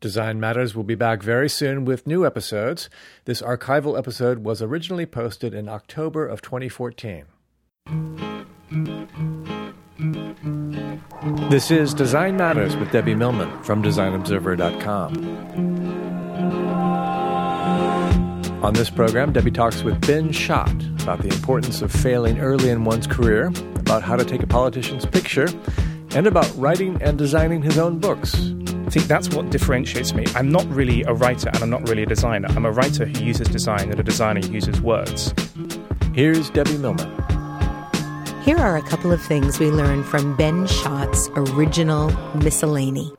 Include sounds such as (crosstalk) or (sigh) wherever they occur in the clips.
Design Matters will be back very soon with new episodes. This archival episode was originally posted in October of 2014. This is Design Matters with Debbie Millman from DesignObserver.com. On this program, Debbie talks with Ben Schott about the importance of failing early in one's career, about how to take a politician's picture, and about writing and designing his own books. I think that's what differentiates me. I'm not really a writer and I'm not really a designer. I'm a writer who uses design and a designer who uses words. Here's Debbie Millman. Here are a couple of things we learned from Ben Schott's original miscellany.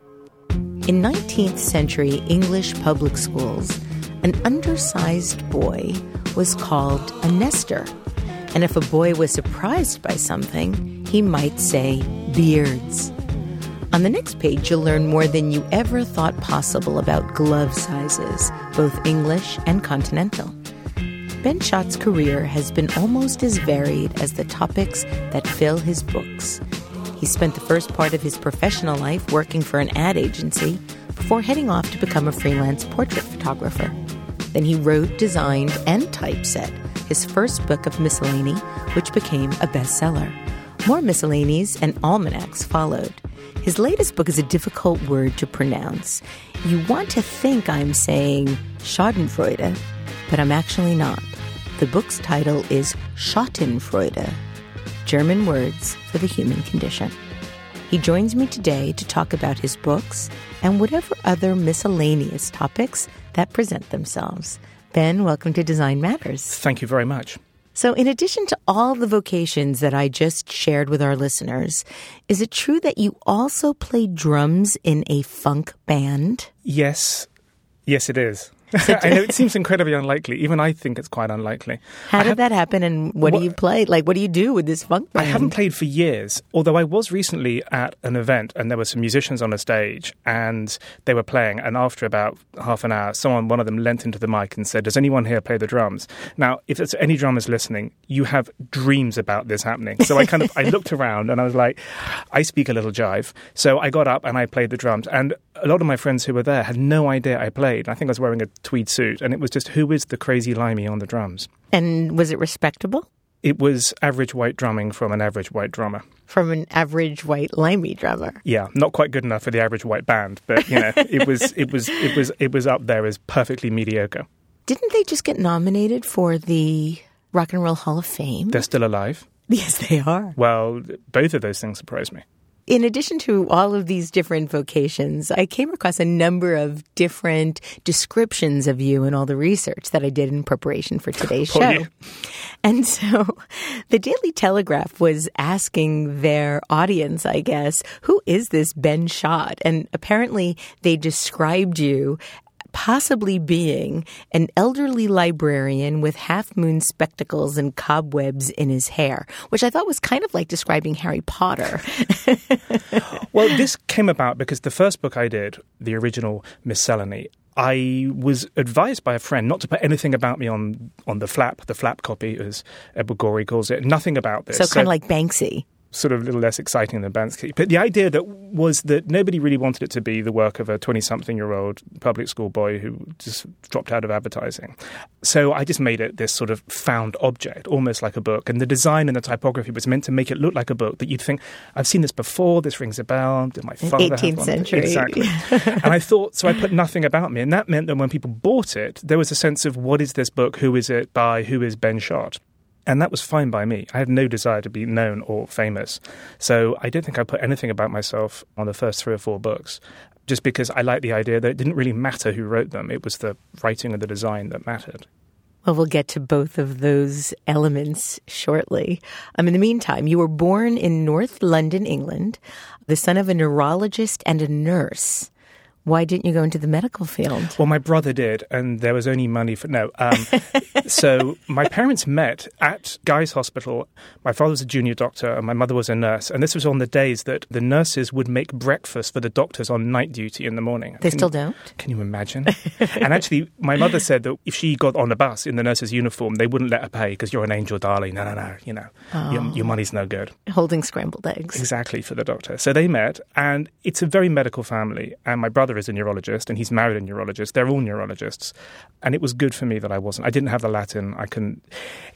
In 19th century English public schools, an undersized boy was called a nester. And if a boy was surprised by something, he might say beards. On the next page, you'll learn more than you ever thought possible about glove sizes, both English and continental. Ben Schott's career has been almost as varied as the topics that fill his books. He spent the first part of his professional life working for an ad agency before heading off to become a freelance portrait photographer. Then he wrote, designed, and typeset his first book of miscellany, which became a bestseller. More miscellanies and almanacs followed. His latest book is a difficult word to pronounce. You want to think I'm saying Schadenfreude, but I'm actually not. The book's title is Schottenfreude, German words for the human condition. He joins me today to talk about his books and whatever other miscellaneous topics that present themselves. Ben, welcome to Design Matters. Thank you very much. So, in addition to all the vocations that I just shared with our listeners, is it true that you also play drums in a funk band? Yes. Yes, it is. (laughs) (laughs) I know it seems incredibly unlikely. Even I think it's quite unlikely. How I did have- that happen and what, do you play? Like, what do you do with this funk I haven't played for years, although I was recently at an event and there were some musicians on a stage and they were playing. And after about half an hour, someone, one of them, leant into the mic and said, Does anyone here play the drums? Now, if there's any drummers listening, you have dreams about this happening. So I kind of I (laughs) looked around and I was like, I speak a little jive. So I got up and I played the drums. And a lot of my friends who were there had no idea I played. I think I was wearing a tweed suit and it was just, Who is the crazy limey on the drums? And was it respectable? It was average white drumming from an average white drummer. From an average white limey drummer. Yeah, not quite good enough for the average white band, but you know, it was (laughs) it was it was it was up there as perfectly mediocre. Didn't they just get nominated for the Rock and Roll Hall of Fame? They're still alive. yes, they are. Well, both of those things surprise me. In addition to all of these different vocations, I came across a number of different descriptions of you and all the research that I did in preparation for today's (laughs) show. And so (laughs) the Daily Telegraph was asking their audience, I guess, who is this Ben Schott? And apparently they described you possibly being an elderly librarian with half moon spectacles and cobwebs in his hair, which I thought was kind of like describing Harry Potter. (laughs) Well, this came about because the first book I did, the original Miscellany, I was advised by a friend not to put anything about me on on the flap, the flap copy, as Edward Gorey calls it. Nothing about this. so kind of like Banksy. Sort of a little less exciting than Banksy. But the idea that was that nobody really wanted it to be the work of a 20 something year old public school boy who just dropped out of advertising. So I just made it this sort of found object, almost like a book. And the design and the typography was meant to make it look like a book that you'd think, I've seen this before, this rings a bell. Did my father 18th century. Exactly. (laughs) and I thought, so I put nothing about me. And that meant that when people bought it, there was a sense of what is this book? Who is it by? Who is Ben Schott? And that was fine by me. I had no desire to be known or famous. So I don't think I put anything about myself on the first three or four books, just because I liked the idea that it didn't really matter who wrote them. It was the writing and the design that mattered. Well, we'll get to both of those elements shortly. Um, in the meantime, you were born in North London, England, the son of a neurologist and a nurse. Why didn't you go into the medical field? Well, my brother did, and there was only money for no. Um, (laughs) so my parents met at Guy's Hospital. My father was a junior doctor, and my mother was a nurse. And this was on the days that the nurses would make breakfast for the doctors on night duty in the morning. They Can still don't? Can you imagine? (laughs) and actually, my mother said that if she got on a bus in the nurse's uniform, they wouldn't let her pay because you're an angel, darling. No, no, no. You know, your, your money's no good. Holding scrambled eggs. Exactly for the doctor. So they met, and it's a very medical family. And my brother is a neurologist, and he's married a neurologist. They're all neurologists, and it was good for me that I wasn't. I didn't have the Latin. I can.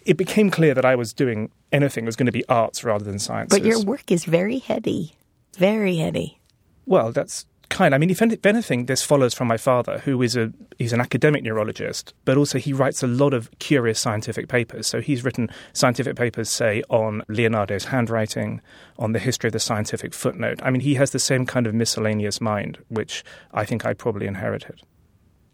It became clear that I was doing anything that was going to be arts rather than sciences. But your work is very heady. Very heady. Well, that's kind. I mean, if any- if anything, this follows from my father, who is a he's an academic neurologist, but also he writes a lot of curious scientific papers. So he's written scientific papers, say, on Leonardo's handwriting, on the history of the scientific footnote. I mean, he has the same kind of miscellaneous mind, which I think I probably inherited.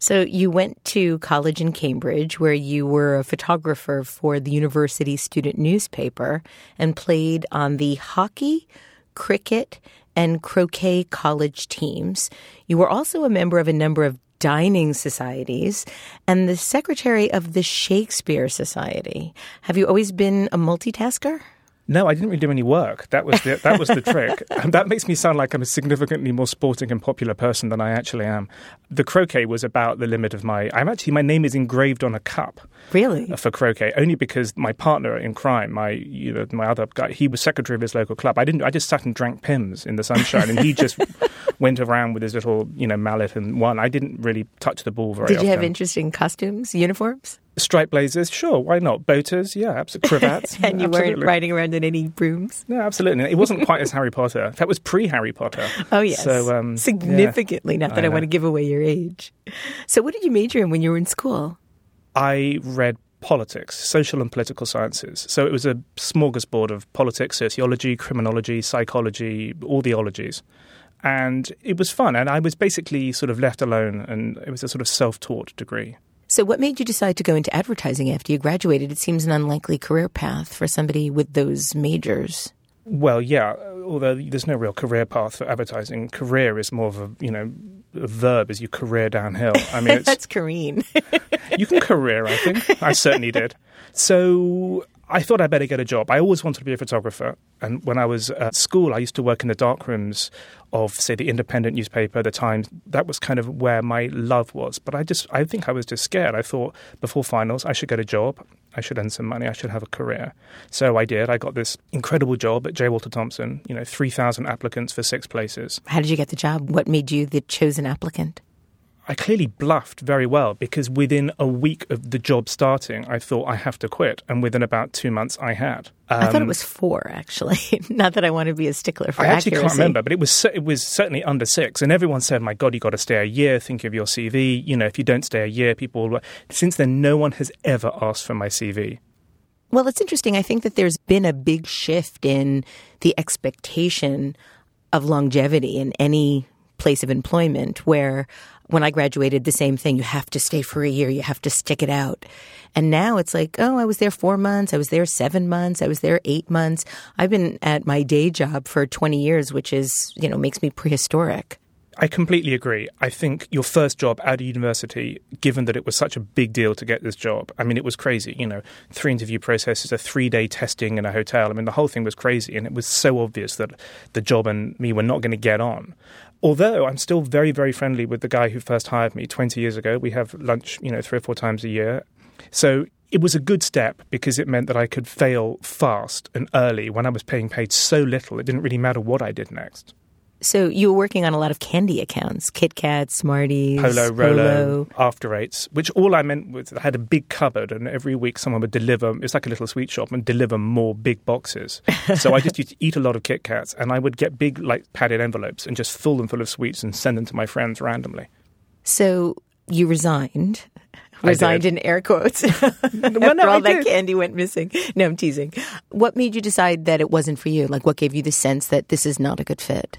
So you went to college in Cambridge where you were a photographer for the university student newspaper and played on the hockey, cricket, and croquet college teams. You were also a member of a number of dining societies and the secretary of the Shakespeare Society. Have you always been a multitasker? No, I didn't really do any work. That was the, that was the trick. And (laughs) um, that makes me sound like I'm a significantly more sporting and popular person than I actually am. The croquet was about the limit of my. I'm actually my name is engraved on a cup Really? Uh, for croquet only because my partner in crime, my you know my other guy, he was secretary of his local club. I didn't. I just sat and drank Pimm's in the sunshine, and he just (laughs) went around with his little you know mallet and won. I didn't really touch the ball very much. Did often. you have interesting costumes, uniforms? Striped blazers, sure, why not? Boaters, yeah, absolutely. (laughs) Cravats, And you absolutely. weren't riding around in any brooms? No, absolutely. It wasn't quite as Harry Potter. That was pre Harry Potter. (laughs) Oh, yes. So, um, Significantly. Not that I, I want to give away your age. So, what did you major in when you were in school? I read politics, social and political sciences. So it was a smorgasbord of politics, sociology, criminology, psychology, all the ologies. And it was fun. And I was basically sort of left alone, and it was a sort of self taught degree. So, what made you decide to go into advertising after you graduated? It seems an unlikely career path for somebody with those majors. Well, yeah, although there's no real career path for advertising. Career is more of a, you know, a verb as you career downhill. I mean, (laughs) it's, That's Kareen. you can career, I think. I certainly did. So I thought I'd better get a job. I always wanted to be a photographer. And when I was at school, I used to work in the darkrooms of, say, the Independent newspaper, the Times. That was kind of where my love was. But I just, I think I was just scared. I thought before finals, I should get a job. I should earn some money. I should have a career. So I did. I got this incredible job at J. Walter Thompson. You know, 3,000 applicants for six places. How did you get the job? What made you the chosen applicant? I clearly bluffed very well because within a week of the job starting, I thought I have to quit, and within about two months, I had. I thought it Um, was four, actually. (laughs) Not that I want to be a stickler for accuracy. I actually can't remember, but it was it was certainly under six, and everyone said, "My God, you got to stay a year. Think of your CV. You know, if you don't stay a year, people." Will... Since then, no one has ever asked for my CV. Well, it's interesting. I think that there's been a big shift in the expectation of longevity in any place of employment where when I graduated, the same thing. You have to stay for a year. You have to stick it out. And now it's like, oh, I was there four months. I was there seven months. I was there eight months. I've been at my day job for 20 years, which is, you know, makes me prehistoric. I completely agree. I think your first job out of university, given that it was such a big deal to get this job, I mean, it was crazy. You know, three interview processes, a three day testing in a hotel. I mean, the whole thing was crazy. And it was so obvious that the job and me were not going to get on. Although I'm still very, very friendly with the guy who first hired me 20 years ago. We have lunch, you know, three or four times a year. So it was a good step because it meant that I could fail fast and early when I was being paid so little. It didn't really matter what I did next. So you were working on a lot of candy accounts, Kit Kat, Smarties, Polo, Rolo, After Eights, which all I meant was I had a big cupboard and every week someone would deliver, it's like a little sweet shop, and deliver more big boxes. (laughs) so I just used to eat a lot of Kit Kats and I would get big, like, padded envelopes and just fill them full of sweets and send them to my friends randomly. So you resigned. Resigned in air quotes. (laughs) well, no, all I that did. candy went missing. No, I'm teasing. What made you decide that it wasn't for you? Like, what gave you the sense that this is not a good fit?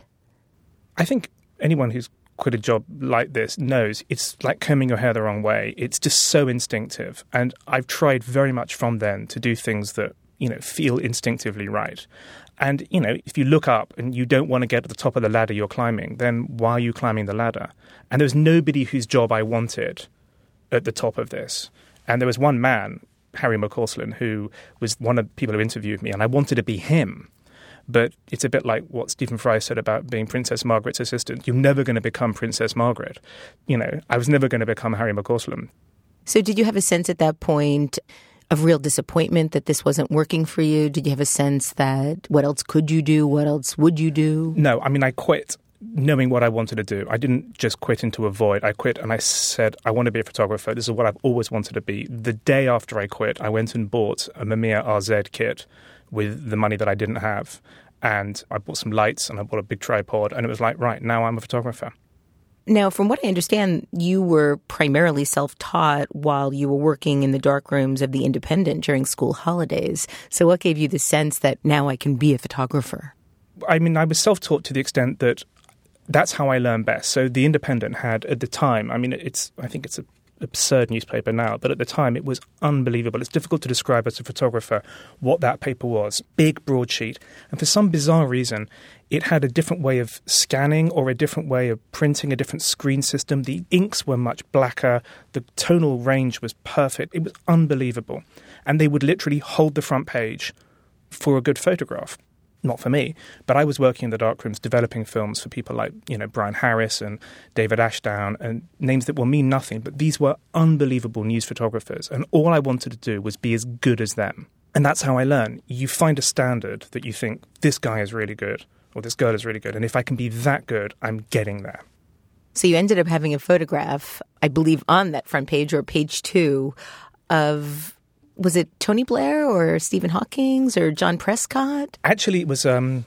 I think anyone who's quit a job like this knows it's like combing your hair the wrong way. It's just so instinctive. And I've tried very much from then to do things that, you know, feel instinctively right. And, you know, if you look up and you don't want to get to the top of the ladder you're climbing, then why are you climbing the ladder? And there's nobody whose job I wanted at the top of this. And there was one man, Harry McCausland, who was one of the people who interviewed me, and I wanted to be him. But it's a bit like what Stephen Fry said about being Princess Margaret's assistant. You're never going to become Princess Margaret. You know, I was never going to become Harry McCausland. So, did you have a sense at that point of real disappointment that this wasn't working for you? Did you have a sense that what else could you do? What else would you do? No, I mean, I quit knowing what I wanted to do. I didn't just quit into a void. I quit and I said, I want to be a photographer. This is what I've always wanted to be. The day after I quit, I went and bought a Mamiya RZ kit with the money that I didn't have. And I bought some lights and I bought a big tripod. And it was like, right, now I'm a photographer. Now, from what I understand, you were primarily self taught while you were working in the dark rooms of The Independent during school holidays. So, what gave you the sense that now I can be a photographer? I mean, I was self taught to the extent that that's how I learned best. So the Independent had at the time, I mean, it's I think it's an absurd newspaper now, but at the time it was unbelievable. It's difficult to describe as a photographer what that paper was. Big broadsheet, and for some bizarre reason, it had a different way of scanning or a different way of printing, a different screen system. The inks were much blacker. The tonal range was perfect. It was unbelievable, and they would literally hold the front page for a good photograph not for me, but I was working in the darkrooms developing films for people like, you know, Brian Harris and David Ashdown and names that will mean nothing, but these were unbelievable news photographers. And all I wanted to do was be as good as them. And that's how I learn. You find a standard that you think, this guy is really good or this girl is really good. And if I can be that good, I'm getting there. So, you ended up having a photograph, I believe, on that front page or page two of was it Tony Blair or Stephen Hawking's or John Prescott? Actually, it was um,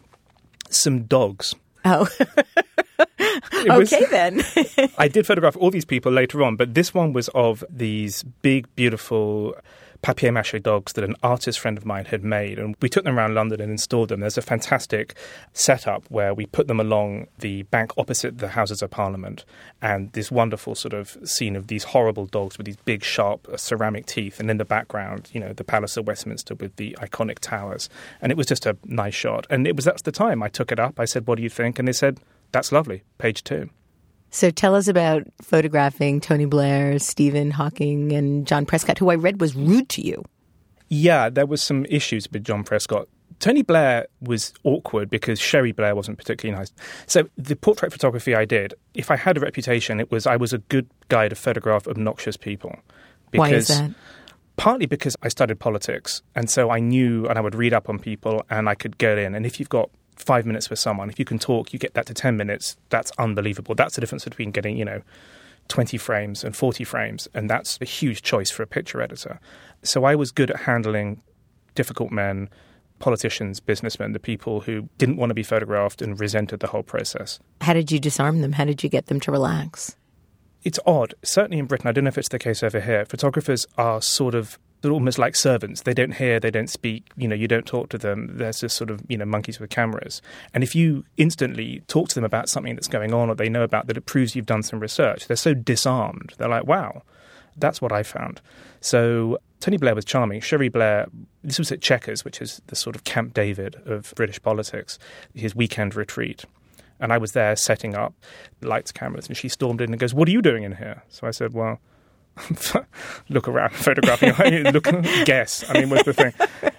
some dogs. Oh, (laughs) was- okay then. (laughs) I did photograph all these people later on, but this one was of these big, beautiful papier mache dogs that an artist friend of mine had made. And we took them around London and installed them. There's a fantastic setup where we put them along the bank opposite the Houses of Parliament. And this wonderful sort of scene of these horrible dogs with these big, sharp uh, ceramic teeth. And in the background, you know, the Palace of Westminster with the iconic towers. And it was just a nice shot. And it was that's the time I took it up. I said, What do you think? And they said, That's lovely. Page two. So, tell us about photographing Tony Blair, Stephen Hawking, and John Prescott, who I read was rude to you. Yeah, there was some issues with John Prescott. Tony Blair was awkward because Cherie Blair wasn't particularly nice. So the portrait photography I did, if I had a reputation, it was I was a good guy to photograph obnoxious people. Why is that? Partly because I studied politics, and so I knew, and I would read up on people, and I could get in. And if you've got five minutes with someone, if you can talk, you get that to ten minutes. That's unbelievable. That's the difference between getting, you know, 20 frames and 40 frames, and that's a huge choice for a picture editor. So I was good at handling difficult men, politicians, businessmen, the people who didn't want to be photographed and resented the whole process. How did you disarm them? How did you get them to relax? It's odd, certainly in Britain, I don't know if it's the case over here. Photographers are sort of they're almost like servants. They don't hear, they don't speak, you know, you don't talk to them. They're just sort of, you know, monkeys with cameras. And if you instantly talk to them about something that's going on or they know about that, it proves you've done some research. They're so disarmed. They're like, wow, that's what I found. So Tony Blair was charming. Cherie Blair, this was at Chequers, which is the sort of Camp David of British politics, his weekend retreat. And I was there setting up lights, cameras, and she stormed in and goes, What are you doing in here? So I said, Well, (laughs) look around, photographing, (laughs) look, guess. I mean, what's the thing?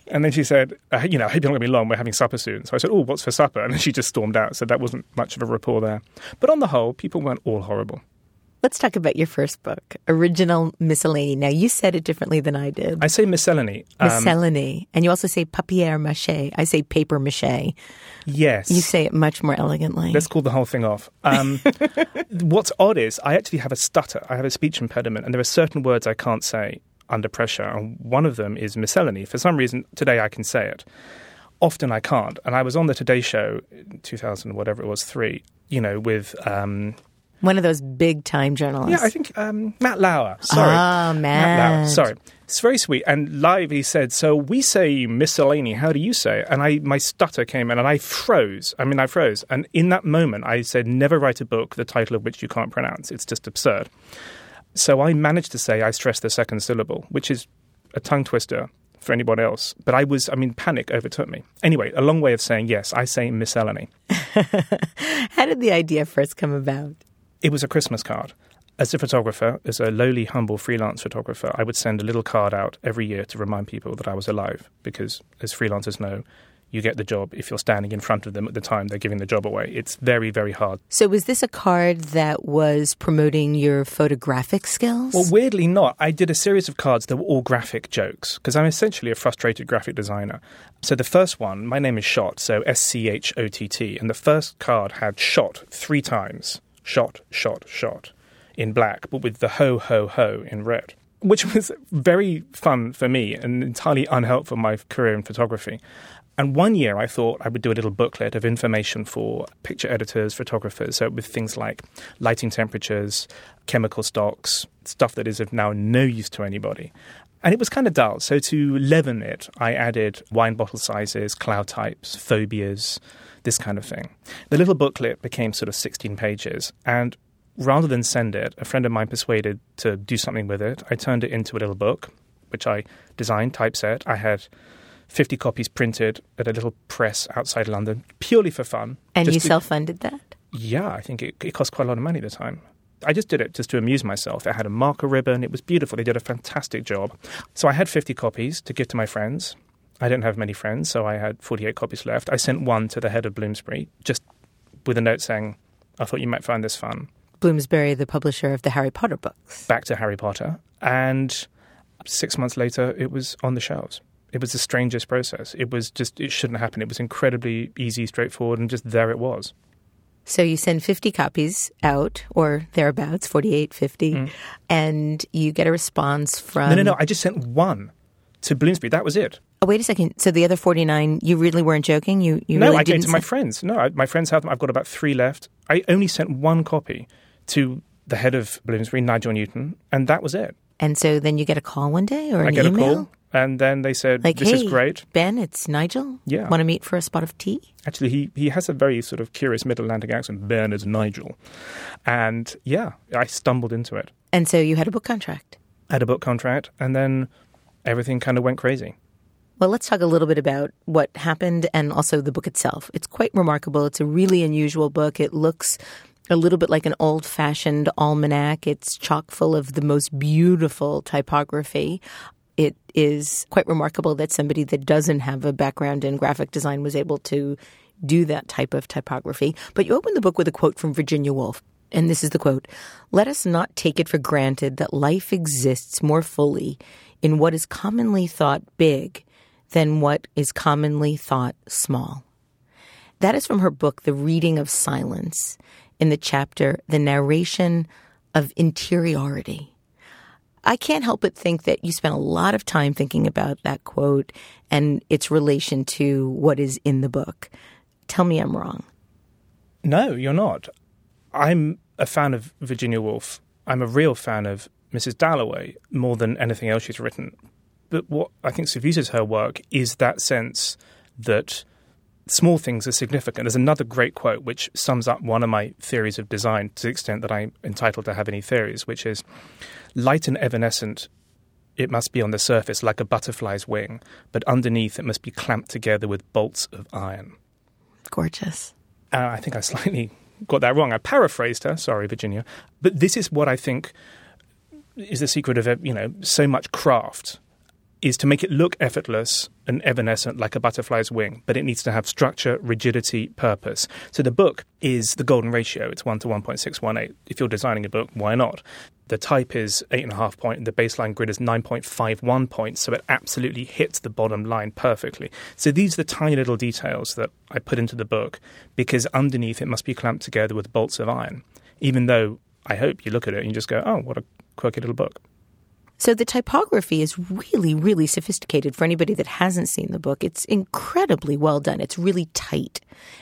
And then she said, uh, You know, I hope you're not going to be long. We're having supper soon. So I said, Oh, what's for supper? And then she just stormed out. So that wasn't much of a rapport there. But on the whole, people weren't all horrible. Let's talk about your first book, Original Miscellany. Now, you said it differently than I did. I say miscellany. Um, Miscellany. and you also say papier mache. I say paper mache. yes. You say it much more elegantly. Let's call the whole thing off. Um, (laughs) what's odd is I actually have a stutter. I have a speech impediment, and there are certain words I can't say under pressure. And one of them is miscellany. For some reason, today I can say it. Often I can't. And I was on the Today Show, in 2000, whatever it was, three, you know, with. Um, One of those big time journalists. yeah, I think um, Matt Lauer. Sorry. Ah, Matt Lauer. Sorry. It's very sweet. And live he said, So we say miscellany. How do you say it? And I my stutter came in and I froze. I mean, I froze. And in that moment, I said, Never write a book the title of which you can't pronounce. It's just absurd. So I managed to say, I stress the second syllable, which is a tongue twister for anyone else. But I was, I mean, panic overtook me. Anyway, a long way of saying, Yes, I say miscellany. (laughs) How did the idea first come about? It was a Christmas card. As a photographer, as a lowly, humble freelance photographer, I would send a little card out every year to remind people that I was alive. Because, as freelancers know, you get the job if you're standing in front of them at the time they're giving the job away. It's very, very hard. So, was this a card that was promoting your photographic skills? Well, weirdly not. I did a series of cards that were all graphic jokes because I'm essentially a frustrated graphic designer. So the first one, my name is Schott, so S C H O T T, and the first card had Schott three times. Schott, Schott, Schott in black, but with the ho, ho, ho in red, which was very fun for me and entirely unhelpful for my career in photography. And one year I thought I would do a little booklet of information for picture editors, photographers, so with things like lighting temperatures, chemical stocks, stuff that is of now no use to anybody. And it was kind of dull. So to leaven it, I added wine bottle sizes, cloud types, phobias, this kind of thing. The little booklet became sort of 16 pages. And rather than send it, a friend of mine persuaded to do something with it. I turned it into a little book, which I designed, typeset. I had 50 copies printed at a little press outside London, purely for fun. and you self funded that? yeah, I think it, it cost quite a lot of money at the time. I just did it just to amuse myself. It had a marker ribbon. It was beautiful. They did a fantastic job. So I had 50 copies to give to my friends. I didn't have many friends, so I had 48 copies left. I sent one to the head of Bloomsbury, just with a note saying, I thought you might find this fun. Bloomsbury, the publisher of the Harry Potter books. Back to Harry Potter. And six months later, it was on the shelves. It was the strangest process. It was just, it shouldn't happen. It was incredibly easy, straightforward, and just there it was. So you send 50 copies out or thereabouts, 48, 50, mm. and you get a response from. no, no, no. I just sent one to Bloomsbury. That was it. Oh, wait a second. So the other 49, you really weren't joking? You, you no, really I gave to my send- friends. No, I, my friends have them. I've got about three left. I only sent one copy to the head of Bloomsbury, Nigel Newton, and that was it. And so then you get a call one day or an I get email? And then they said, Like, "This hey, is great." Ben, it's Nigel. Yeah. Want to meet for a spot of tea? Actually, he he has a very sort of curious Mid Atlantic accent. Bernard Nigel, and yeah, I stumbled into it. And so you had a book contract. I had a book contract, and then everything kind of went crazy. Well, let's talk a little bit about what happened and also the book itself. It's quite remarkable. It's a really unusual book. It looks a little bit like an old fashioned almanac. It's chock full of the most beautiful typography. It is quite remarkable that somebody that doesn't have a background in graphic design was able to do that type of typography. But you open the book with a quote from Virginia Woolf. And this is the quote Let us not take it for granted that life exists more fully in what is commonly thought big than what is commonly thought small. That is from her book, The Reading of Silence, in the chapter, The Narration of Interiority. I can't help but think that you spent a lot of time thinking about that quote and its relation to what is in the book. Tell me I'm wrong. No, you're not. I'm a fan of Virginia Woolf. I'm a real fan of Mrs. Dalloway more than anything else she's written. But what I think suffuses her work is that sense that small things are significant. There's another great quote which sums up one of my theories of design to the extent that I'm entitled to have any theories, which is light and evanescent. It must be on the surface like a butterfly's wing, but underneath it must be clamped together with bolts of iron. Gorgeous. Uh, I think I slightly got that wrong. I paraphrased her. Sorry, Virginia. But this is what I think is the secret of you know so much craft is to make it look effortless and evanescent like a butterfly's wing, but it needs to have structure, rigidity, purpose. So the book is the golden ratio. It's 1 to 1.618. If you're designing a book, why not? The type is 8.5 point, and the baseline grid is 9.51 points, so it absolutely hits the bottom line perfectly. So these are the tiny little details that I put into the book because underneath it must be clamped together with bolts of iron, even though I hope you look at it and you just go, oh, what a quirky little book. So the typography is really, really sophisticated for anybody that hasn't seen the book. It's incredibly well done. It's really tight.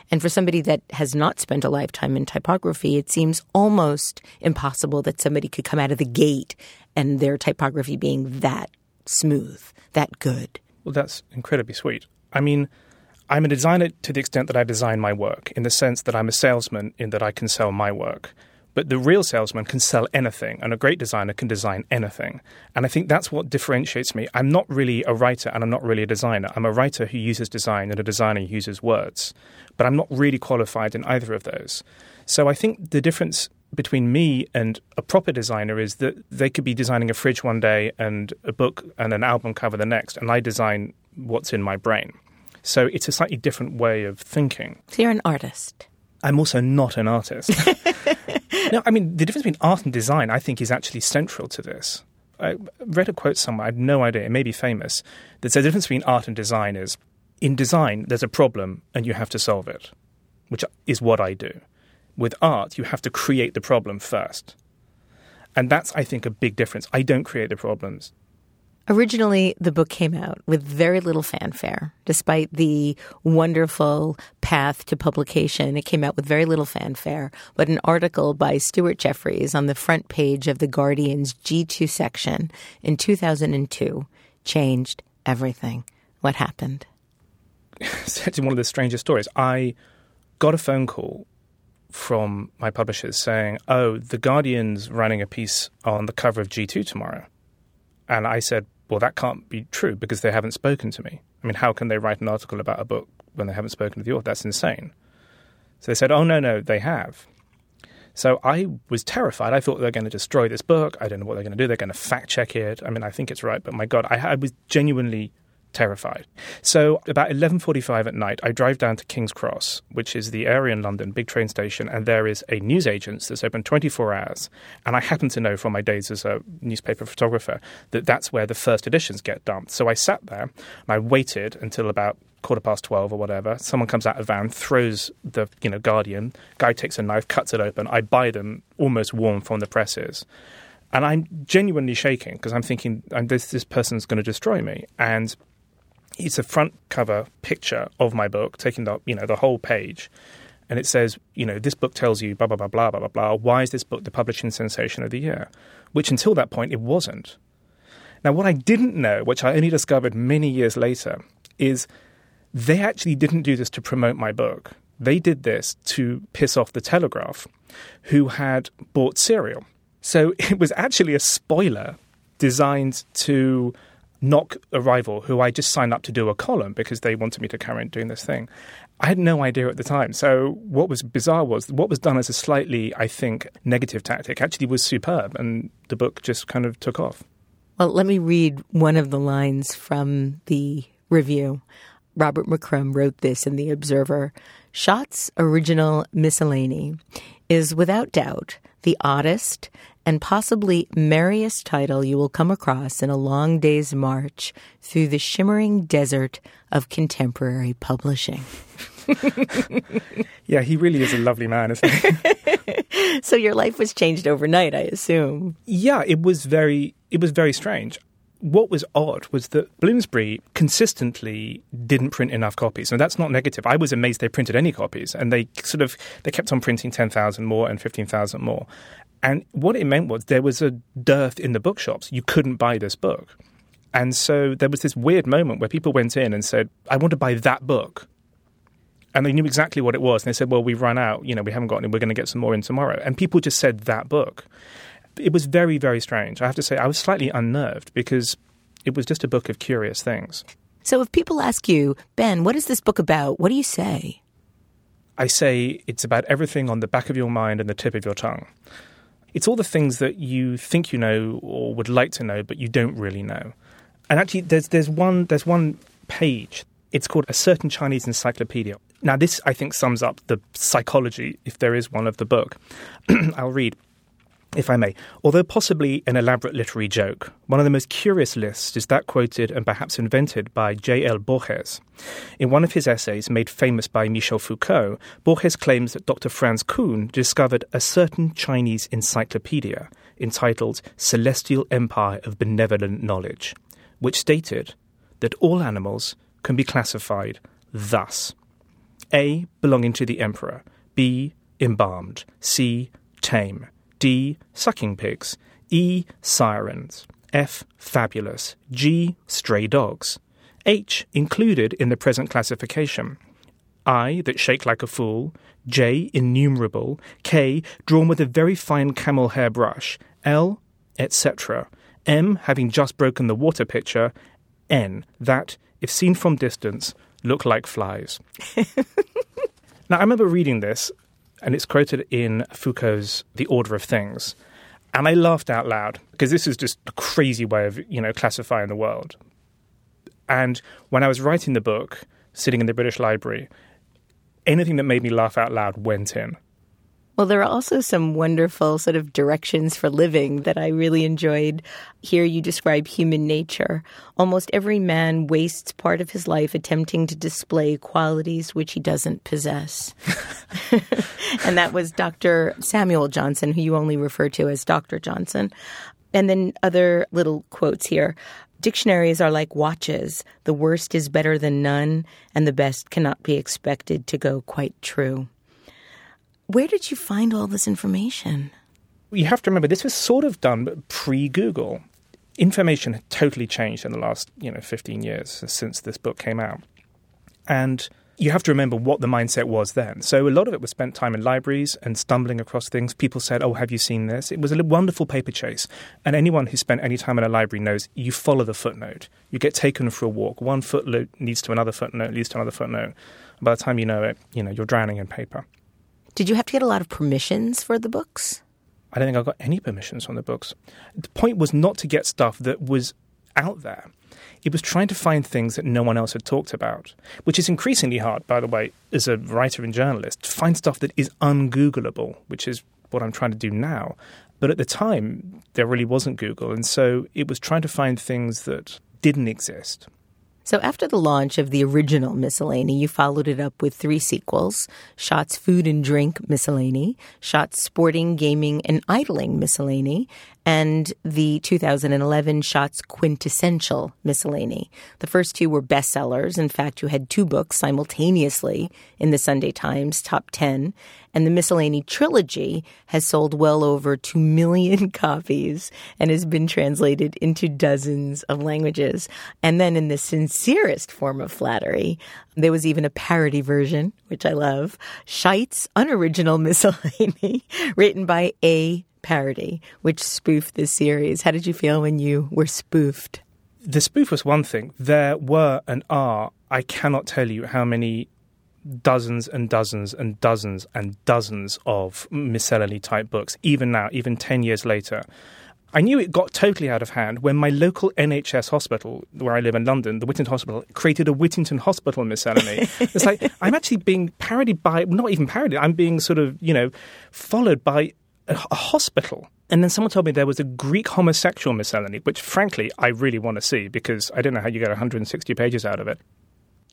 And for somebody that has not spent a lifetime in typography, it seems almost impossible that somebody could come out of the gate and their typography being that smooth, that good. Well, that's incredibly sweet. I mean, I'm a designer to the extent that I design my work, in the sense that I'm a salesman in that I can sell my work. But the real salesman can sell anything, and a great designer can design anything. And I think that's what differentiates me. I'm not really a writer, and I'm not really a designer. I'm a writer who uses design, and a designer who uses words. But I'm not really qualified in either of those. So I think the difference between me and a proper designer is that they could be designing a fridge one day and a book and an album cover the next, and I design what's in my brain. So it's a slightly different way of thinking. So you're an artist. I'm also not an artist. (laughs) no, I mean, the difference between art and design, I think, is actually central to this. I read a quote somewhere, I had no idea, it may be famous, that the difference between art and design is in design, there's a problem and you have to solve it, which is what I do. With art, you have to create the problem first. And that's, I think, a big difference. I don't create the problems. Originally, the book came out with very little fanfare. Despite the wonderful path to publication, it came out with very little fanfare. But an article by Stuart Jeffries on the front page of The Guardian's G2 section in 2002 changed everything. What happened? (laughs) it's one of the strangest stories. I got a phone call from my publishers saying, Oh, The Guardian's running a piece on the cover of G2 tomorrow. And I said, well, that can't be true because they haven't spoken to me. I mean, how can they write an article about a book when they haven't spoken to the author? That's insane. So they said, oh, no, no, they have. So I was terrified. I thought they're going to destroy this book. I don't know what they're going to do. They're going to fact check it. I mean, I think it's right, but my God, I, I was genuinely terrified. So about 11:45 at night, I drive down to King's Cross, which is the area in London, big train station, and there is a newsagents that's open 24 hours. And I happen to know from my days as a newspaper photographer that that's where the first editions get dumped. So I sat there and I waited until about quarter past 12 or whatever. Someone comes out of van, throws the, you know, Guardian, guy takes a knife, cuts it open. I buy them almost warm from the presses. And I'm genuinely shaking because I'm thinking this, this person's going to destroy me. And it's a front cover picture of my book, taking the you know the whole page, and it says, you know, this book tells you blah blah blah blah blah blah blah. Why is this book the publishing sensation of the year? Which until that point it wasn't. Now, what I didn't know, which I only discovered many years later, is they actually didn't do this to promote my book. They did this to piss off the Telegraph, who had bought Serial. So (laughs) it was actually a spoiler designed to knock a rival who I just signed up to do a column because they wanted me to carry on doing this thing. I had no idea at the time. So what was bizarre was what was done as a slightly, I think, negative tactic actually was superb, and the book just kind of took off. Well, let me read one of the lines from the review. Robert McCrum wrote this in The Observer. Schott's original miscellany is without doubt the oddest and possibly merriest title you will come across in a long day's march through the shimmering desert of contemporary publishing. (laughs) yeah, he really is a lovely man, isn't he? (laughs) so your life was changed overnight, I assume. Yeah, it was very it was very strange. What was odd was that Bloomsbury consistently didn't print enough copies. And that's not negative. I was amazed they printed any copies. And they sort of they kept on printing 10,000 more and 15,000 more. And what it meant was there was a dearth in the bookshops. You couldn't buy this book. And so there was this weird moment where people went in and said, I want to buy that book. And they knew exactly what it was. And they said, Well, we've run out. You know, we haven't got any. We're going to get some more in tomorrow. And people just said that book. It was very, very strange. I have to say, I was slightly unnerved because it was just a book of curious things. So if people ask you, Ben, what is this book about? What do you say? I say it's about everything on the back of your mind and the tip of your tongue. It's all the things that you think you know or would like to know, but you don't really know. And actually, there's there's one there's one page. It's called a certain Chinese encyclopedia. Now, this I think sums up the psychology, if there is one, of the book. (clears throat) I'll read if I may. Although possibly an elaborate literary joke, one of the most curious lists is that quoted and perhaps invented by J.L. Borges. In one of his essays, made famous by Michel Foucault, Borges claims that Dr. Franz Kuhn discovered a certain Chinese encyclopedia entitled Celestial Empire of Benevolent Knowledge, which stated that all animals can be classified thus A. Belonging to the emperor, B. Embalmed, C. Tame. D. Sucking pigs. E. Sirens. F. Fabulous. G. Stray dogs. H. Included in the present classification. I. That shake like a fool. J. Innumerable. K. Drawn with a very fine camel hair brush. L. Etc. M. Having just broken the water pitcher. N. That, if seen from distance, look like flies. (laughs) now, I remember reading this and it's quoted in Foucault's The Order of Things. And I laughed out loud because this is just a crazy way of, you know, classifying the world. And when I was writing the book, sitting in the British Library, anything that made me laugh out loud went in. Well, there are also some wonderful sort of directions for living that I really enjoyed. Here you describe human nature. Almost every man wastes part of his life attempting to display qualities which he doesn't possess. (laughs) and that was Dr. Samuel Johnson, who you only refer to as Dr. Johnson. And then other little quotes here. Dictionaries are like watches. The worst is better than none, and the best cannot be expected to go quite true. Where did you find all this information? You have to remember this was sort of done pre Google. Information had totally changed in the last, you know, 15 years since this book came out. And you have to remember what the mindset was then. So a lot of it was spent time in libraries and stumbling across things. People said, "Oh, have you seen this?" It was a wonderful paper chase. And anyone who spent any time in a library knows you follow the footnote. You get taken for a walk. One footnote leads to another footnote, leads to another footnote. By the time you know it, you know you're drowning in paper. Did you have to get a lot of permissions for the books? I don't think I got any permissions on the books. The point was not to get stuff that was out there. It was trying to find things that no one else had talked about, which is increasingly hard, by the way, as a writer and journalist, to find stuff that is ungoogleable, which is what I'm trying to do now. But at the time, there really wasn't Google. And so it was trying to find things that didn't exist. So, after the launch of the original Miscellany, you followed it up with three sequels Schott's Food and Drink Miscellany, Schott's Sporting, Gaming, and Idling Miscellany, and the 2011 Schott's Quintessential Miscellany. The first two were bestsellers. In fact, you had two books simultaneously in the Sunday Times top 10. And the Miscellany trilogy has sold well over 2 million (laughs) copies and has been translated into dozens of languages. And then, in the sincerest form of flattery, there was even a parody version, which I love Shite's Unoriginal Miscellany, (laughs) written by A parody, which spoofed this series. How did you feel when you were spoofed? The spoof was one thing. There were and are, I cannot tell you how many dozens and dozens and dozens and dozens of miscellany type books, even now, even 10 years later. I knew it got totally out of hand when my local NHS hospital, where I live in London, the Whittington Hospital, created a Whittington Hospital miscellany. it's like I'm actually being parodied by, not even parodied, I'm being sort of, you know, followed by a, a hospital. And then someone told me there was a Greek homosexual miscellany, which frankly I really want to see because I don't know how you get 160 pages out of it.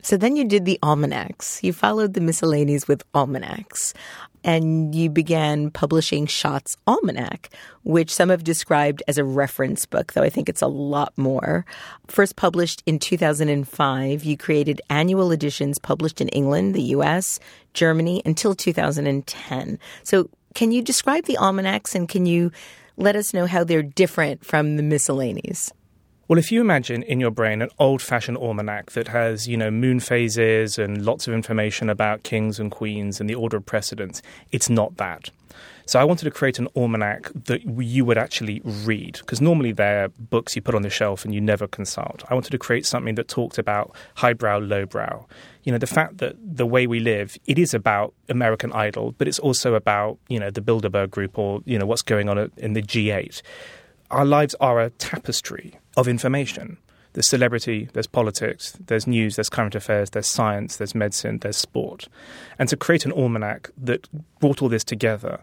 So then you did the almanacs. You followed the miscellanies with almanacs. And you began publishing Schott's Almanac, which some have described as a reference book, though I think it's a lot more. First published in 2005, you created annual editions published in England, the US, Germany until 2010. So can you describe the almanacs and can you let us know how they're different from the miscellanies? Well, if you imagine in your brain an old fashioned almanac that has, you know, moon phases and lots of information about kings and queens and the order of precedence, it's not that. So I wanted to create an almanac that you would actually read, because normally they're books you put on the shelf and you never consult. I wanted to create something that talked about highbrow, lowbrow. You know, the fact that the way we live, it is about American Idol, but it's also about, you know, the Bilderberg group or, you know, what's going on in the G8. Our lives are a tapestry of information. There's celebrity, there's politics, there's news, there's current affairs, there's science, there's medicine, there's sport. And to create an almanac that brought all this together,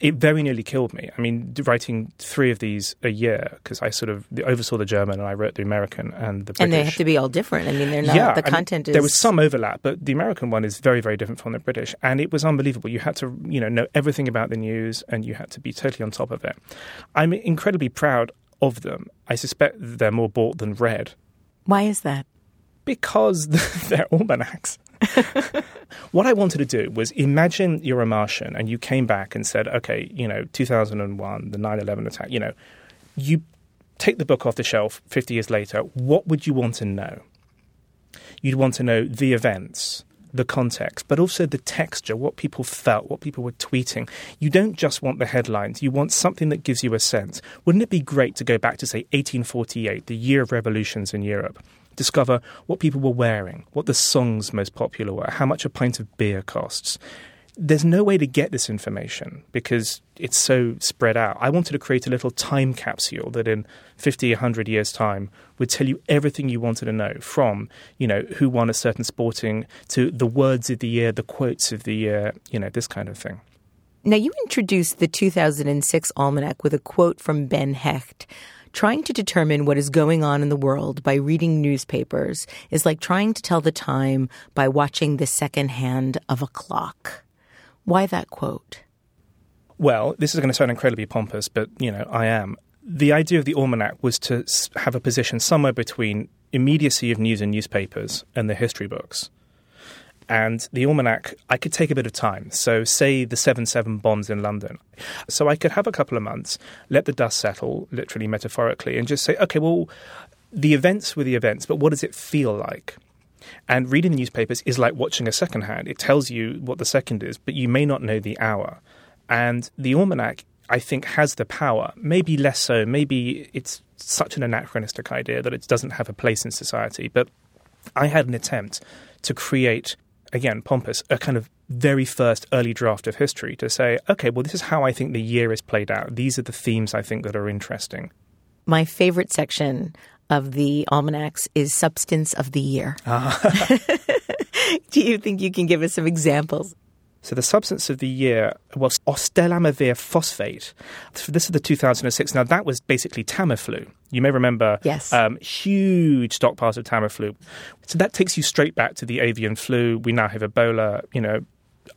it very nearly killed me. I mean, writing three of these a year because I sort of oversaw the German and I wrote the American and the British. And they have to be all different. I mean, they're not. Yeah, the content is. There was some overlap, but the American one is very, very different from the British, and it was unbelievable. You had to, you know, know everything about the news, and you had to be totally on top of it. I'm incredibly proud of them. I suspect they're more bought than read. Why is that? Because (laughs) they're almanacs. (laughs) what I wanted to do was imagine you're a Martian and you came back and said, okay, you know, 2001, the 9 11 attack, you know, you take the book off the shelf 50 years later, what would you want to know? You'd want to know the events, the context, but also the texture, what people felt, what people were tweeting. You don't just want the headlines, you want something that gives you a sense. Wouldn't it be great to go back to, say, 1848, the year of revolutions in Europe? Discover what people were wearing, what the songs most popular were, how much a pint of beer costs. There's no way to get this information because it's so spread out. I wanted to create a little time capsule that in 50, 100 years' time would tell you everything you wanted to know from, you know, who won a certain sporting to the words of the year, the quotes of the year, you know, this kind of thing. Now, you introduced the 2006 Almanac with a quote from Ben Hecht. Trying to determine what is going on in the world by reading newspapers is like trying to tell the time by watching the second hand of a clock. Why that quote? Well, this is going to sound incredibly pompous, but you know, I am. The idea of the almanac was to have a position somewhere between immediacy of news and newspapers and the history books. And the almanac, I could take a bit of time. So, say the 7 7 bombs in London. So, I could have a couple of months, let the dust settle, literally, metaphorically, and just say, okay, well, the events were the events, but what does it feel like? And reading the newspapers is like watching a second hand. It tells you what the second is, but you may not know the hour. And the almanac, I think, has the power. Maybe less so. Maybe it's such an anachronistic idea that it doesn't have a place in society. But I had an attempt to create again, pompous, a kind of very first early draft of history to say, okay, well, this is how I think the year is played out. These are the themes I think that are interesting. My favorite section of the almanacs is substance of the year. Uh. (laughs) Do you think you can give us some examples? So the substance of the year was oseltamivir phosphate. This is the 2006. Now that was basically Tamiflu. You may remember yes. Um, huge stockpiles of Tamiflu. So that takes you straight back to the avian flu. We now have Ebola, you know,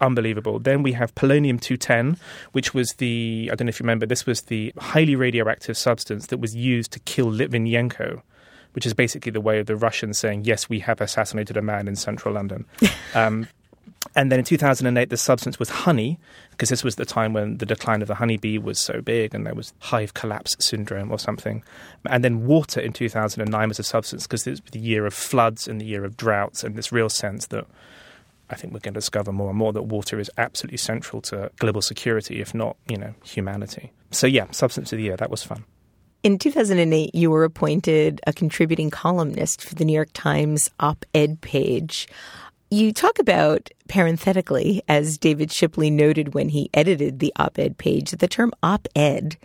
unbelievable. Then we have polonium 210, which was the, I don't know if you remember, this was the highly radioactive substance that was used to kill Litvinenko which is basically the way of the Russians saying, yes, we have assassinated a man in central London. (laughs) Um, and then in 2008, the substance was honey, because this was the time when the decline of the honeybee was so big and there was hive collapse syndrome or something. And then water in 2009 was a substance because it was the year of floods and the year of droughts and this real sense that I think we're going to discover more and more that water is absolutely central to global security, if not, you know, humanity. So yeah, substance of the year, that was fun. In 2008, you were appointed a contributing columnist for the New York Times op ed page. You talk about, parenthetically, as David Shipley noted when he edited the op ed page, the term op ed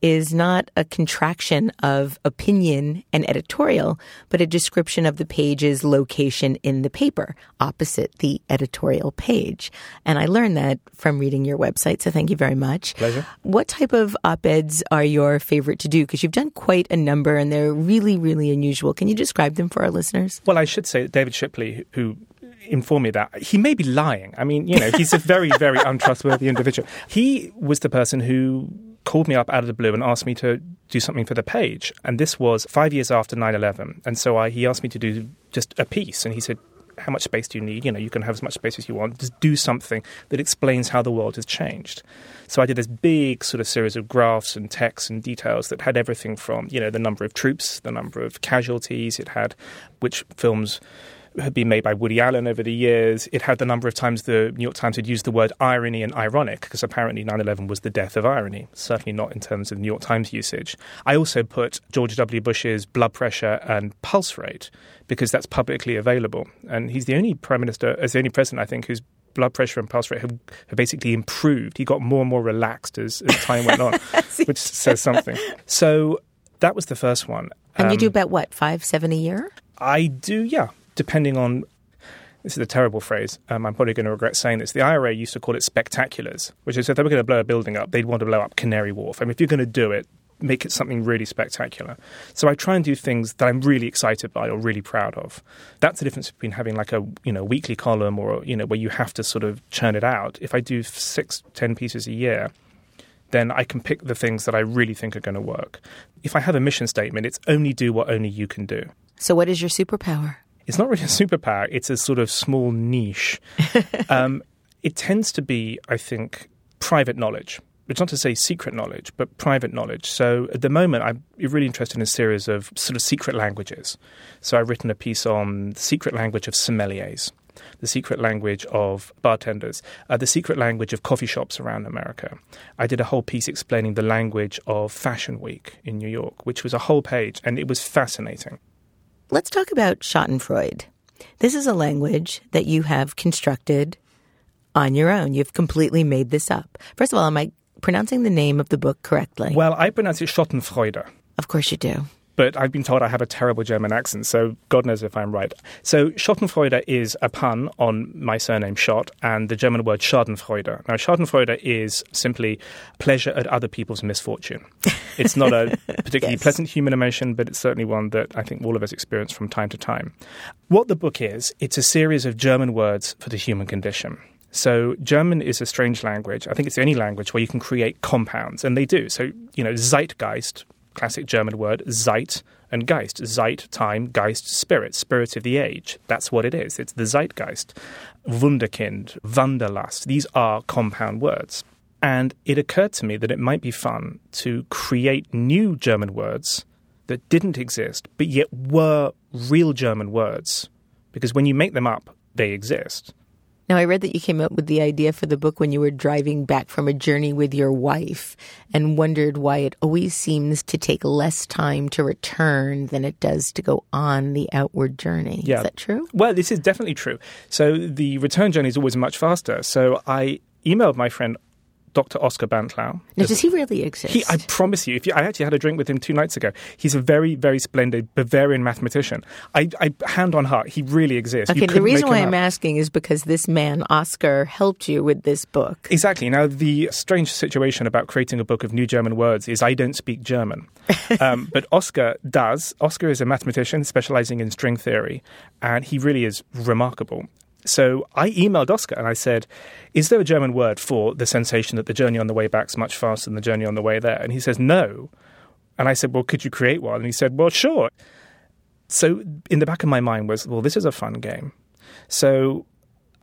is not a contraction of opinion and editorial, but a description of the page's location in the paper, opposite the editorial page. And I learned that from reading your website, so thank you very much. Pleasure. What type of op eds are your favorite to do? Because you've done quite a number and they're really, really unusual. Can you describe them for our listeners? Well, I should say David Shipley, who inform me that he may be lying. I mean, you know, he's a very, very (laughs) untrustworthy individual. He was the person who called me up out of the blue and asked me to do something for the page. And this was five years after 9 11. And so I, he asked me to do just a piece. And he said, How much space do you need? You know, you can have as much space as you want. Just do something that explains how the world has changed. So I did this big sort of series of graphs and texts and details that had everything from, you know, the number of troops, the number of casualties, it had which films had been made by Woody Allen over the years. It had the number of times the New York Times had used the word irony and ironic, because apparently 9 11 was the death of irony, certainly not in terms of New York Times usage. I also put George W. Bush's blood pressure and pulse rate, because that's publicly available. And he's the only prime minister, as the only president, I think, whose blood pressure and pulse rate have, have, basically improved. He got more and more relaxed as, as time went on, (laughs) (laughs) which says something. So that was the first one. And you do Um, about what, five, seven a year? I do, yeah, depending on. This is a terrible phrase. Um, I'm probably going to regret saying this. The IRA used to call it spectaculars, which is if they were going to blow a building up, they'd want to blow up Canary Wharf. I mean, if you're going to do it, make it something really spectacular. So I try and do things that I'm really excited by or really proud of. That's the difference between having like a you know weekly column or you know where you have to sort of churn it out. If I do six, ten pieces a year, then I can pick the things that I really think are going to work. If I have a mission statement, it's only do what only you can do So, what is your superpower? It's not really a superpower. It's a sort of small niche. (laughs) um, it tends to be, I think, private knowledge. It's not to say secret knowledge, but private knowledge. So at the moment, I'm really interested in a series of sort of secret languages. So I've written a piece on the secret language of sommeliers, the secret language of bartenders, uh, the secret language of coffee shops around America. I did a whole piece explaining the language of Fashion Week in New York, which was a whole page, and it was fascinating. Let's talk about Schottenfreude. This is a language that you have constructed on your own. You've completely made this up. First of all, am I pronouncing the name of the book correctly? Well, I pronounce it Schottenfreude. of course you do. But I've been told I have a terrible German accent, so God knows if I'm right. So Schottenfreude is a pun on my surname Schott and the German word Schadenfreude. Now, Schadenfreude is simply pleasure at other people's misfortune. It's not a (laughs) particularly Yes. pleasant human emotion, but it's certainly one that I think all of us experience from time to time. What the book is, it's a series of German words for the human condition. So German is a strange language. I think it's the only language where you can create compounds, and they do. So, you know, Zeitgeist, classic German word, Zeit and Geist. Zeit, time, Geist, spirit, spirit of the age. That's what it is. It's the Zeitgeist. Wunderkind, Wanderlust. These are compound words. And it occurred to me that it might be fun to create new German words that didn't exist, but yet were real German words. Because when you make them up, they exist. Now, I read that you came up with the idea for the book when you were driving back from a journey with your wife and wondered why it always seems to take less time to return than it does to go on the outward journey. Yeah. Is that true? Well, this is definitely true. So the return journey is always much faster. So I emailed my friend Dr. Oscar Bandtlow. Now, does he really exist? He, I promise you, if you, I actually had a drink with him two nights ago. He's a very, very splendid Bavarian mathematician. I, I hand on heart, he really exists. You okay, the reason why I'm asking is because this man, Oscar, helped you with this book. Exactly. Now, the strange situation about creating a book of new German words is I don't speak German. (laughs) um, but Oscar does. Oscar is a mathematician specializing in string theory, and he really is remarkable. So I emailed Oscar and I said, Is there a German word for the sensation that the journey on the way back is much faster than the journey on the way there? And he says, No. And I said, Well, could you create one? And he said, Well, sure. So in the back of my mind was, Well, this is a fun game. So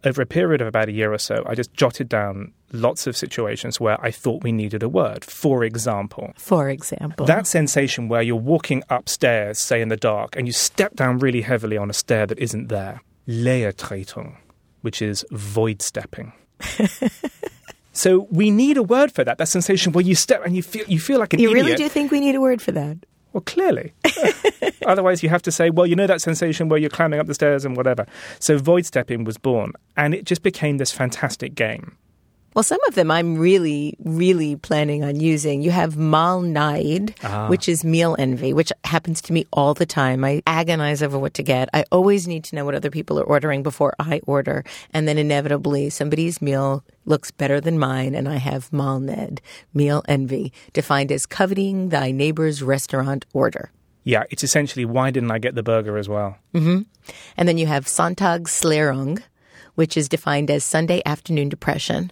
over a period of about a year or so, I just jotted down lots of situations where I thought we needed a word. For example, For example, that sensation where you're walking upstairs, say in the dark, and you step down really heavily on a stair that isn't there. Leertretung, which is void stepping. (laughs) so we need a word for that. That sensation where you step and you feel you feel like an you idiot. really do think we need a word for that? Well, clearly. (laughs) Otherwise, you have to say, well, you know that sensation where you're climbing up the stairs and whatever. So void stepping was born, and it just became this fantastic game. Well, some of them I'm really, really planning on using. You have Mahlneid, ah. which is meal envy, which happens to me all the time. I agonize over what to get. I always need to know what other people are ordering before I order. And then inevitably somebody's meal looks better than mine and I have Mahlneid, meal envy, defined as coveting thy neighbor's restaurant order. Yeah, it's essentially why didn't I get the burger as well? Mm-hmm. And then you have Sonntagsleerung, which is defined as Sunday afternoon depression.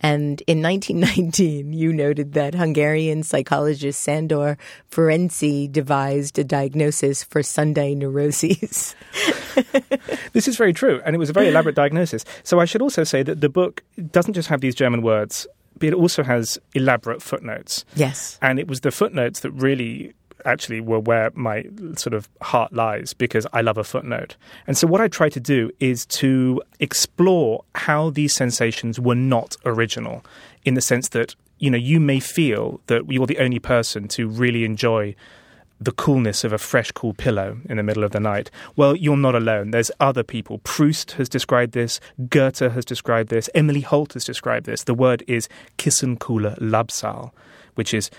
And in (laughs) 1919, you noted that Hungarian psychologist Sandor Ferenczi devised a diagnosis for Sunday neuroses. (laughs) This is very true, and it was a very elaborate diagnosis. So I should also say that the book doesn't just have these German words, but it also has elaborate footnotes. yes. And it was the footnotes that really actually were where my sort of heart lies because I love a footnote. And so what I try to do is to explore how these sensations were not original in the sense that, you know, you may feel that you're the only person to really enjoy the coolness of a fresh, cool pillow in the middle of the night. Well, you're not alone. There's other people. Proust has described this. Goethe has described this. Emily Holt has described this. The word is Kissenkuhle Labsal, which is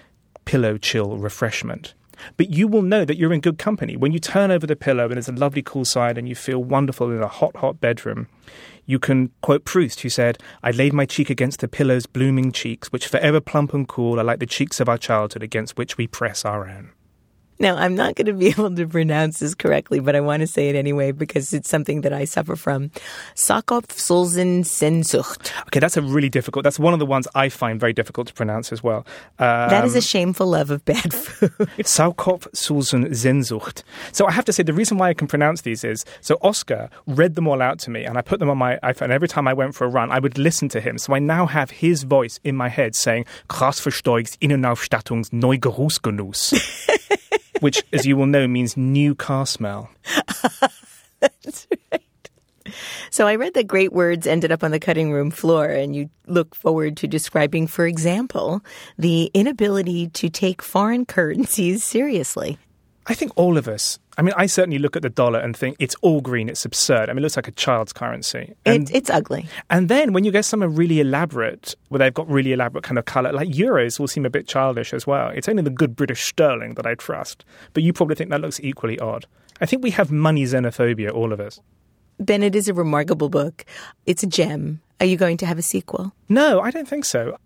pillow chill refreshment. But you will know that you're in good company. When you turn over the pillow and it's a lovely cool side and you feel wonderful in a hot, hot bedroom, you can quote Proust, who said, I laid my cheek against the pillow's blooming cheeks, which forever plump and cool are like the cheeks of our childhood against which we press our own. Now, I'm not going to be (laughs) able to pronounce this correctly, but I want to say it anyway because it's something that I suffer from. Sarkopfsulzensehnsucht. Okay, that's a really difficult. That's one of the ones I find very difficult to pronounce as well. Um, that is a shameful love of bad (laughs) food. It's Saukopfsulzensehnsucht. So I have to say the reason why I can pronounce these is so Oscar read them all out to me, and I put them on my iPhone. Every time I went for a run, I would listen to him. So I now have his voice in my head saying "Kraftversteugs Innenaufstattungs Neugeruchsgenuss." (laughs) which, as you will know, means new car smell. (laughs) That's right. So I read that great words ended up on the cutting room floor, and you look forward to describing, for example, the inability to take foreign (laughs) currencies seriously. I think all of us. I mean, I certainly look at the dollar and think it's all green. It's absurd. I mean, it looks like a child's currency. And, it, it's ugly. And then when you get somewhere really elaborate, where they've got really elaborate kind of color, like euros will seem a bit childish as well. It's only the good British sterling that I trust. But you probably think that looks equally odd. I think we have money xenophobia, all of us. Ben, it is a remarkable book. It's a gem. Are you going to have a sequel? No, I don't think so.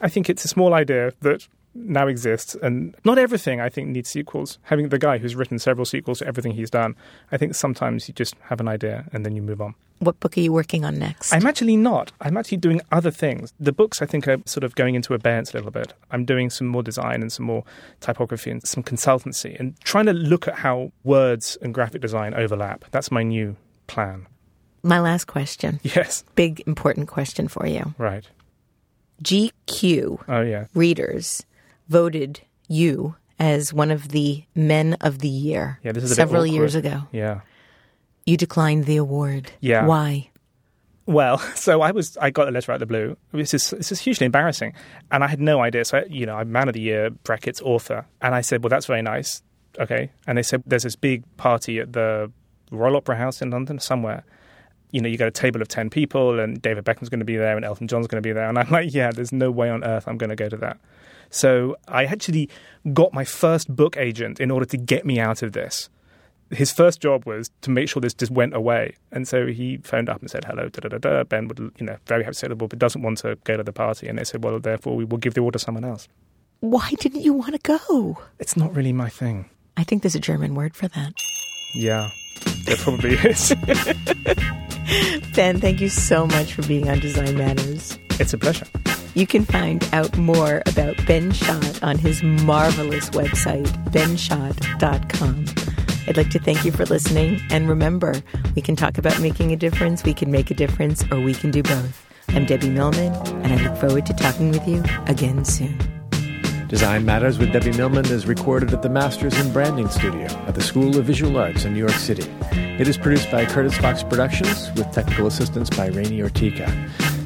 I think it's a small idea that now exists, and not everything I think needs sequels. Having the guy who's written several sequels to everything he's done, I think sometimes you just have an idea and then you move on. What book are you working on next? I'm actually not. I'm actually doing other things. The books I think are sort of going into abeyance a little bit. I'm doing some more design and some more typography and some consultancy and trying to look at how words and graphic design overlap. That's my new plan. My last question. Yes. Big important question for you. Right. GQ. Oh yeah. Readers voted you as one of the men of the year. Yeah, this is several years ago. Yeah. You declined the award. Yeah. Why? Well, (laughs) so I was I got a letter out of the blue. This is this is hugely embarrassing, and I had no idea. So I, you know, I'm man of the year brackets author, and I said, well, that's very nice. Okay, and they said there's this big party at the Royal Opera House in London somewhere. You know, you got a table of ten people, and David Beckham's going to be there, and Elton John's going to be there, and I'm like, yeah, there's no way on earth I'm going to go to that. So I actually got my first book agent in order to get me out of this. His first job was to make sure this just went away, and so he phoned up and said, "Hello, da da da da." Ben would, you know, very happy to say the book, but doesn't want to go to the party. And they said, "Well, therefore, we will give the award to someone else." Why didn't you want to go? It's not really my thing. I think there's a German word for that. Yeah, there probably (laughs) is. (laughs) ben, thank you so much for being on Design Matters. It's a pleasure. You can find out more about Ben Schott on his marvelous website, benschott.com. I'd like to thank you for listening. And remember, we can talk about making a difference, we can make a difference, or we can do both. I'm Debbie Millman, and I look forward to talking with you again soon. Design Matters with Debbie Millman is recorded at the Masters in Branding Studio at the School of Visual Arts in New York City. It is produced by Curtis Fox Productions with technical assistance by Rainey Ortica.